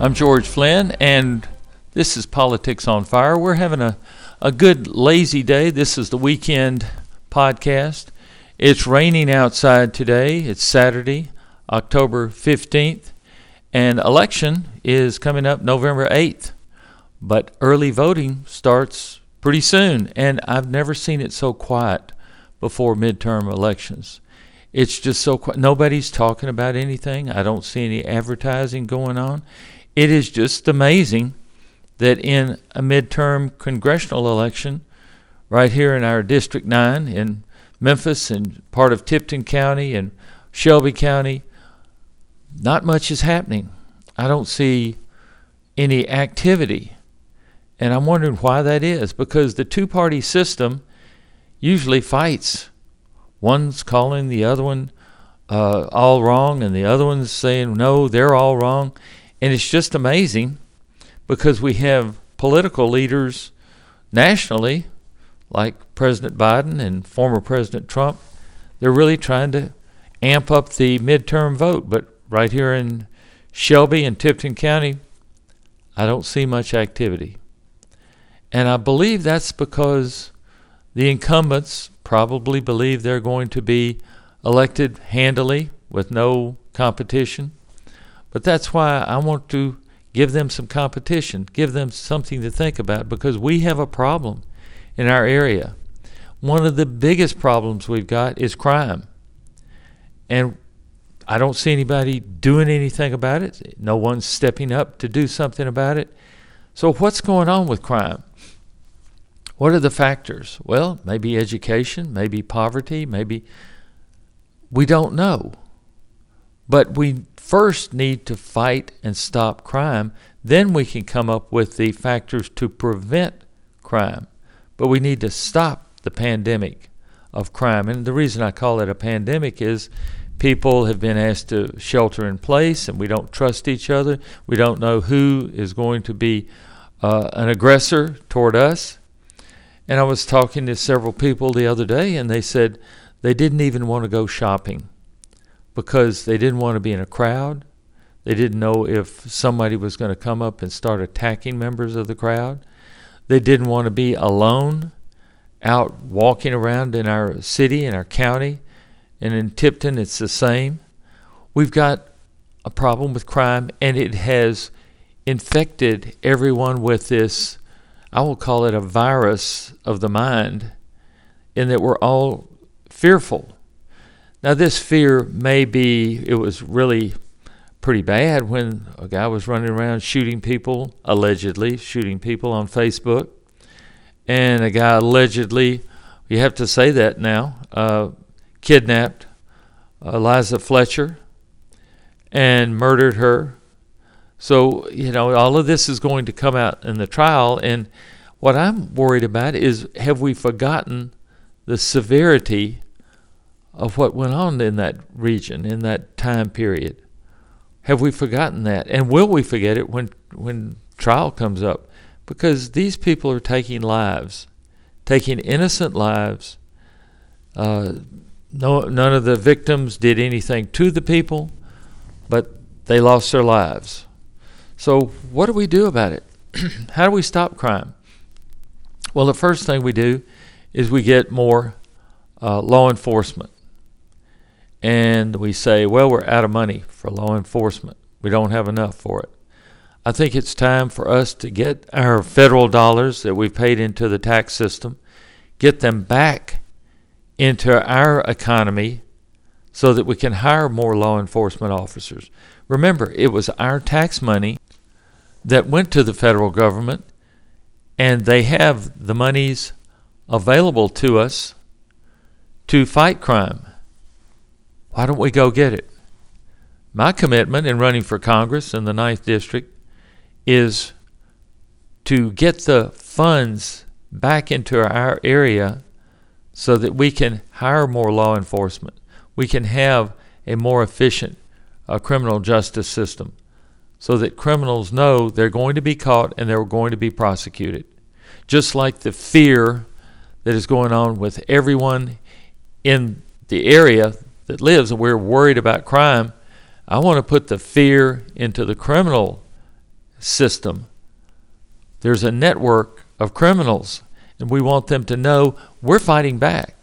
I'm George Flinn, and this is Politics on Fire. We're having a, a good lazy day. This is the weekend podcast. It's raining outside today. It's Saturday, October 15th, and election is coming up November 8th. But early voting starts pretty soon, and I've never seen it so quiet before midterm elections. It's just so quiet. Nobody's talking about anything. I don't see any advertising going on it is just amazing that in a midterm congressional election, right here in our District 9 in Memphis and part of Tipton County and Shelby County, not much is happening. I don't see any activity. And I'm wondering why that is because the two party system usually fights. One's calling the other one uh, all wrong, and the other one's saying, no, they're all wrong. And it's just amazing because we have political leaders nationally, like President Biden and former President Trump, they're really trying to amp up the midterm vote. But right here in Shelby and Tipton County, I don't see much activity. And I believe that's because the incumbents probably believe they're going to be elected handily with no competition. But that's why I want to give them some competition, give them something to think about because we have a problem in our area. One of the biggest problems we've got is crime. And I don't see anybody doing anything about it. No one's stepping up to do something about it. So, what's going on with crime? What are the factors? Well, maybe education, maybe poverty, maybe we don't know. But we first need to fight and stop crime. Then we can come up with the factors to prevent crime. But we need to stop the pandemic of crime. And the reason I call it a pandemic is people have been asked to shelter in place and we don't trust each other. We don't know who is going to be uh, an aggressor toward us. And I was talking to several people the other day and they said they didn't even want to go shopping because they didn't want to be in a crowd. They didn't know if somebody was going to come up and start attacking members of the crowd. They didn't want to be alone out walking around in our city, in our county. And in Tipton, it's the same. We've got a problem with crime, and it has infected everyone with this, I will call it a virus of the mind, in that we're all fearful now, this fear may be, it was really pretty bad when a guy was running around shooting people, allegedly shooting people on Facebook. And a guy allegedly, you have to say that now, uh, kidnapped Eliza Fletcher and murdered her. So, you know, all of this is going to come out in the trial. And what I'm worried about is have we forgotten the severity of what went on in that region, in that time period? Have we forgotten that? And will we forget it when, when trial comes up? Because these people are taking lives, taking innocent lives. Uh, no, none of the victims did anything to the people, but they lost their lives. So, what do we do about it? How do we stop crime? Well, the first thing we do is we get more uh, law enforcement and we say, well, we're out of money for law enforcement. We don't have enough for it. I think it's time for us to get our federal dollars that we've paid into the tax system, get them back into our economy so that we can hire more law enforcement officers. Remember, it was our tax money that went to the federal government, and they have the monies available to us to fight crime. Why don't we go get it? My commitment in running for Congress in the 9th District is to get the funds back into our area so that we can hire more law enforcement. We can have a more efficient uh, criminal justice system so that criminals know they're going to be caught and they're going to be prosecuted. Just like the fear that is going on with everyone in the area that lives and we're worried about crime, I want to put the fear into the criminal system. There's a network of criminals, and we want them to know we're fighting back.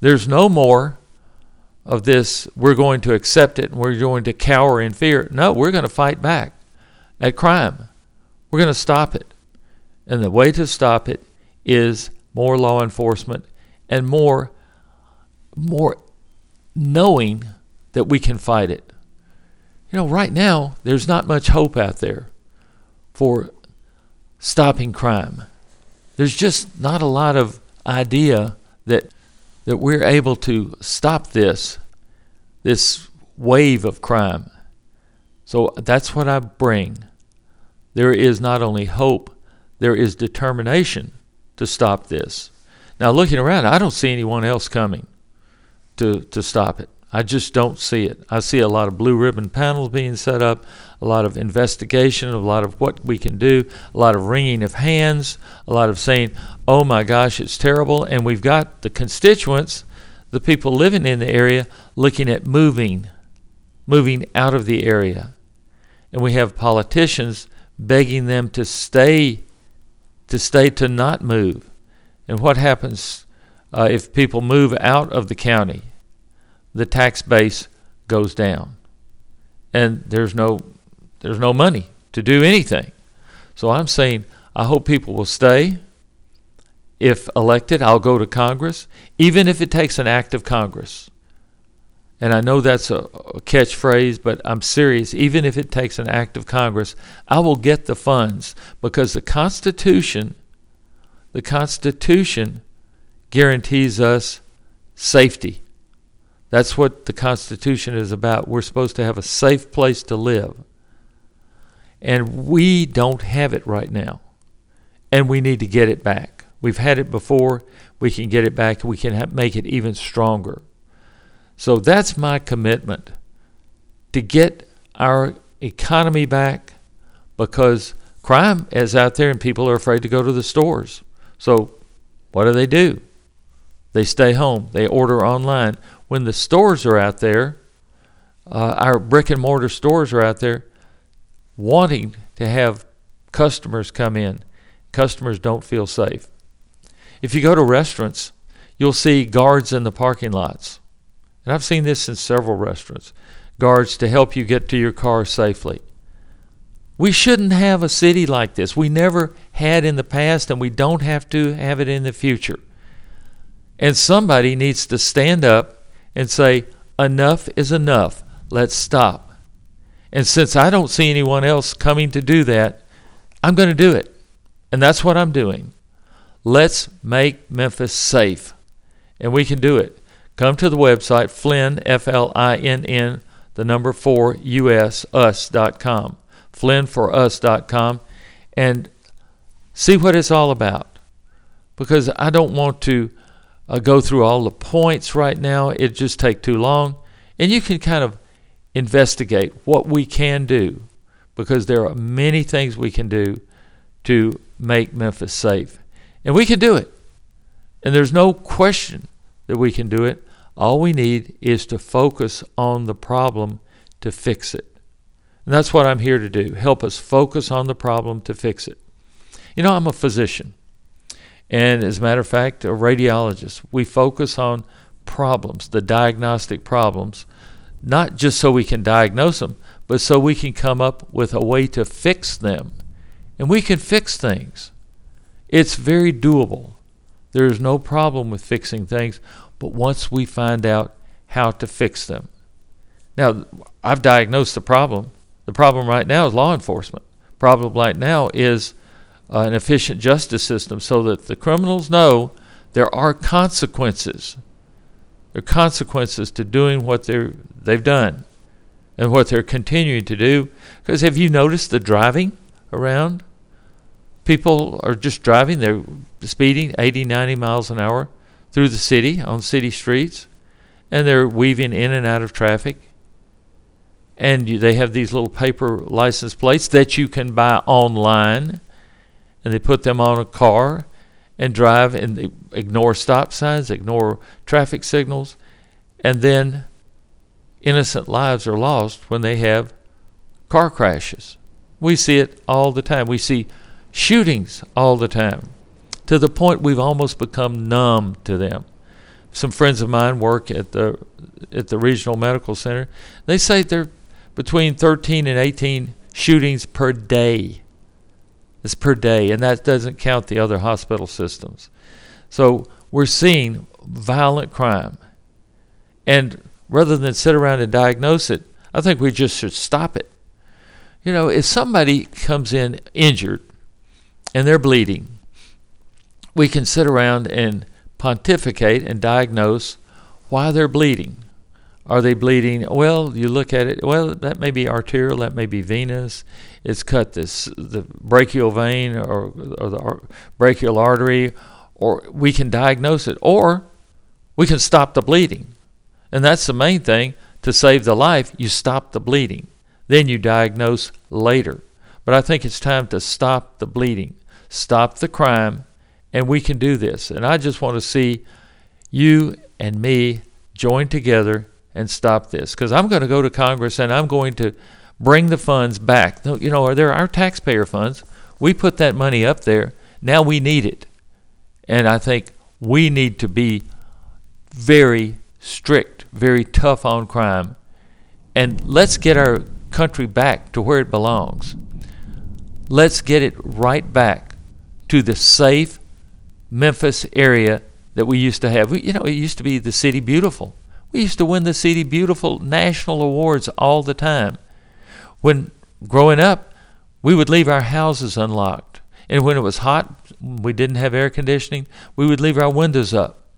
There's no more of this, we're going to accept it and we're going to cower in fear. No, we're going to fight back at crime. We're going to stop it. And the way to stop it is more law enforcement and more more knowing that we can fight it. You know, right now there's not much hope out there for stopping crime. There's just not a lot of idea that that we're able to stop this this wave of crime. So that's what I bring. There is not only hope, there is determination to stop this. Now looking around, I don't see anyone else coming to to stop it. I just don't see it. I see a lot of blue ribbon panels being set up, a lot of investigation, a lot of what we can do, a lot of wringing of hands, a lot of saying, oh my gosh, it's terrible. And we've got the constituents, the people living in the area, looking at moving, moving out of the area. And we have politicians begging them to stay, to stay to not move. And what happens uh, if people move out of the county? The tax base goes down. And there's no there's no money to do anything. So I'm saying I hope people will stay. If elected, I'll go to Congress, even if it takes an act of Congress. And I know that's a, catchphrase, but I'm serious. Even if it takes an act of Congress, I will get the funds because the Constitution, the Constitution guarantees us safety. That's what the Constitution is about. We're supposed to have a safe place to live. And we don't have it right now. And we need to get it back. We've had it before. We can get it back. We can make it even stronger. So that's my commitment to get our economy back because crime is out there and people are afraid to go to the stores. So what do they do? They stay home. They order online when the stores are out there, uh, our brick and mortar stores are out there wanting to have customers come in. Customers don't feel safe. If you go to restaurants, you'll see guards in the parking lots. And I've seen this in several restaurants guards to help you get to your car safely. We shouldn't have a city like this. We never had in the past, and we don't have to have it in the future. And somebody needs to stand up and say, enough is enough. Let's stop. And since I don't see anyone else coming to do that, I'm going to do it. And that's what I'm doing. Let's make Memphis safe. And we can do it. Come to the website, Flinn, F L I N N, the number four, US, us.com, flinnforus.com, and see what it's all about. Because I don't want to uh, go through all the points right now. It just take too long, and you can kind of investigate what we can do because there are many things we can do to make Memphis safe, and we can do it. And there's no question that we can do it. All we need is to focus on the problem to fix it. And that's what I'm here to do help us focus on the problem to fix it. You know, I'm a physician. And as a matter of fact, a radiologist, we focus on problems, the diagnostic problems, not just so we can diagnose them, but so we can come up with a way to fix them. And we can fix things. It's very doable. There is no problem with fixing things, but once we find out how to fix them. Now, I've diagnosed the problem. The problem right now is law enforcement. Problem right now is uh, an efficient justice system so that the criminals know there are consequences. There are consequences to doing what they're, they've done and what they're continuing to do. Because have you noticed the driving around? People are just driving, they're speeding 80, 90 miles an hour through the city on city streets, and they're weaving in and out of traffic. And they have these little paper license plates that you can buy online and they put them on a car and drive and ignore stop signs, ignore traffic signals, and then innocent lives are lost when they have car crashes. We see it all the time. We see shootings all the time to the point we've almost become numb to them. Some friends of mine work at the at the regional medical center. They say they're between 13 and 18 shootings per day. It's per day, and that doesn't count the other hospital systems. So we're seeing violent crime. And rather than sit around and diagnose it, I think we just should stop it. You know, if somebody comes in injured and they're bleeding, we can sit around and pontificate and diagnose why they're bleeding. Are they bleeding? Well, you look at it. Well, that may be arterial. That may be venous. It's cut this the brachial vein or, or the brachial artery, or we can diagnose it, or we can stop the bleeding. And that's the main thing to save the life. You stop the bleeding, then you diagnose later. But I think it's time to stop the bleeding, stop the crime, and we can do this. And I just want to see you and me join together and stop this because I'm going to go to Congress and I'm going to bring the funds back. You know, they're our taxpayer funds. We put that money up there. Now we need it. And I think we need to be very strict, very tough on crime. And let's get our country back to where it belongs. Let's get it right back to the safe Memphis area that we used to have. We, you know, it used to be the city beautiful. We used to win the City Beautiful national awards all the time. When growing up, we would leave our houses unlocked. And when it was hot, we didn't have air conditioning, we would leave our windows up.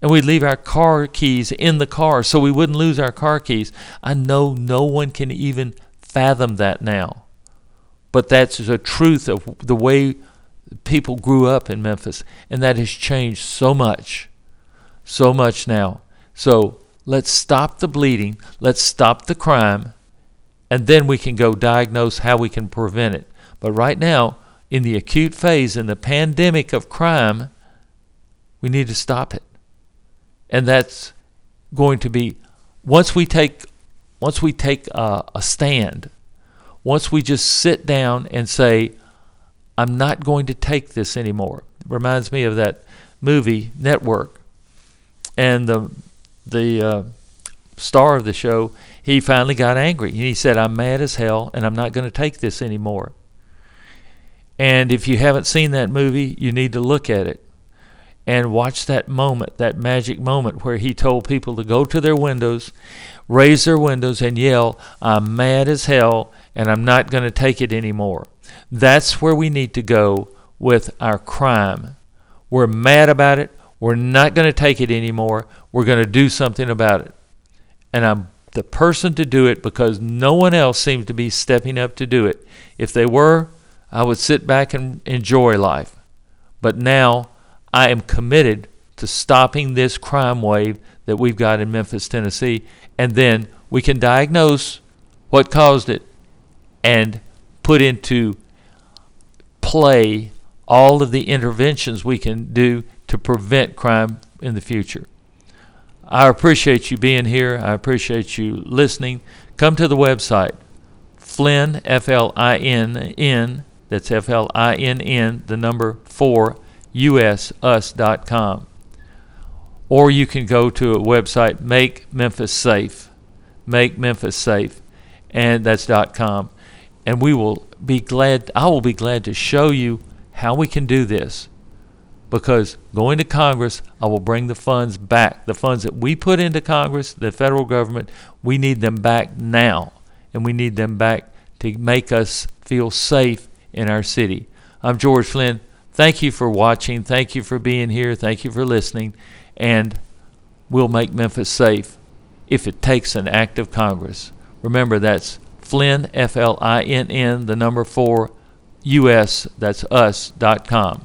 And we'd leave our car keys in the car so we wouldn't lose our car keys. I know no one can even fathom that now. But that's the truth of the way people grew up in Memphis. And that has changed so much. So much now. So let's stop the bleeding, let's stop the crime, and then we can go diagnose how we can prevent it. But right now, in the acute phase, in the pandemic of crime, we need to stop it. And that's going to be once we take once we take a, a stand, once we just sit down and say, I'm not going to take this anymore. It reminds me of that movie Network. And the the uh, star of the show, he finally got angry. He said, I'm mad as hell and I'm not going to take this anymore. And if you haven't seen that movie, you need to look at it and watch that moment, that magic moment where he told people to go to their windows, raise their windows, and yell, I'm mad as hell and I'm not going to take it anymore. That's where we need to go with our crime. We're mad about it. We're not going to take it anymore. We're going to do something about it. And I'm the person to do it because no one else seems to be stepping up to do it. If they were, I would sit back and enjoy life. But now I am committed to stopping this crime wave that we've got in Memphis, Tennessee, and then we can diagnose what caused it and put into play all of the interventions we can do to prevent crime in the future. I appreciate you being here. I appreciate you listening. Come to the website, Flinn, F L I N N, that's F L I N N, the number 4, usus.com. Or you can go to a website, Make Memphis Safe, Make Memphis Safe, and that's .com. And we will be glad, I will be glad to show you how we can do this because going to Congress, I will bring the funds back. The funds that we put into Congress, the federal government, we need them back now. And we need them back to make us feel safe in our city. I'm George Flinn. Thank you for watching. Thank you for being here. Thank you for listening. And we'll make Memphis safe if it takes an act of Congress. Remember, that's Flinn, F L I N N, the number four, US, that's us, dot com.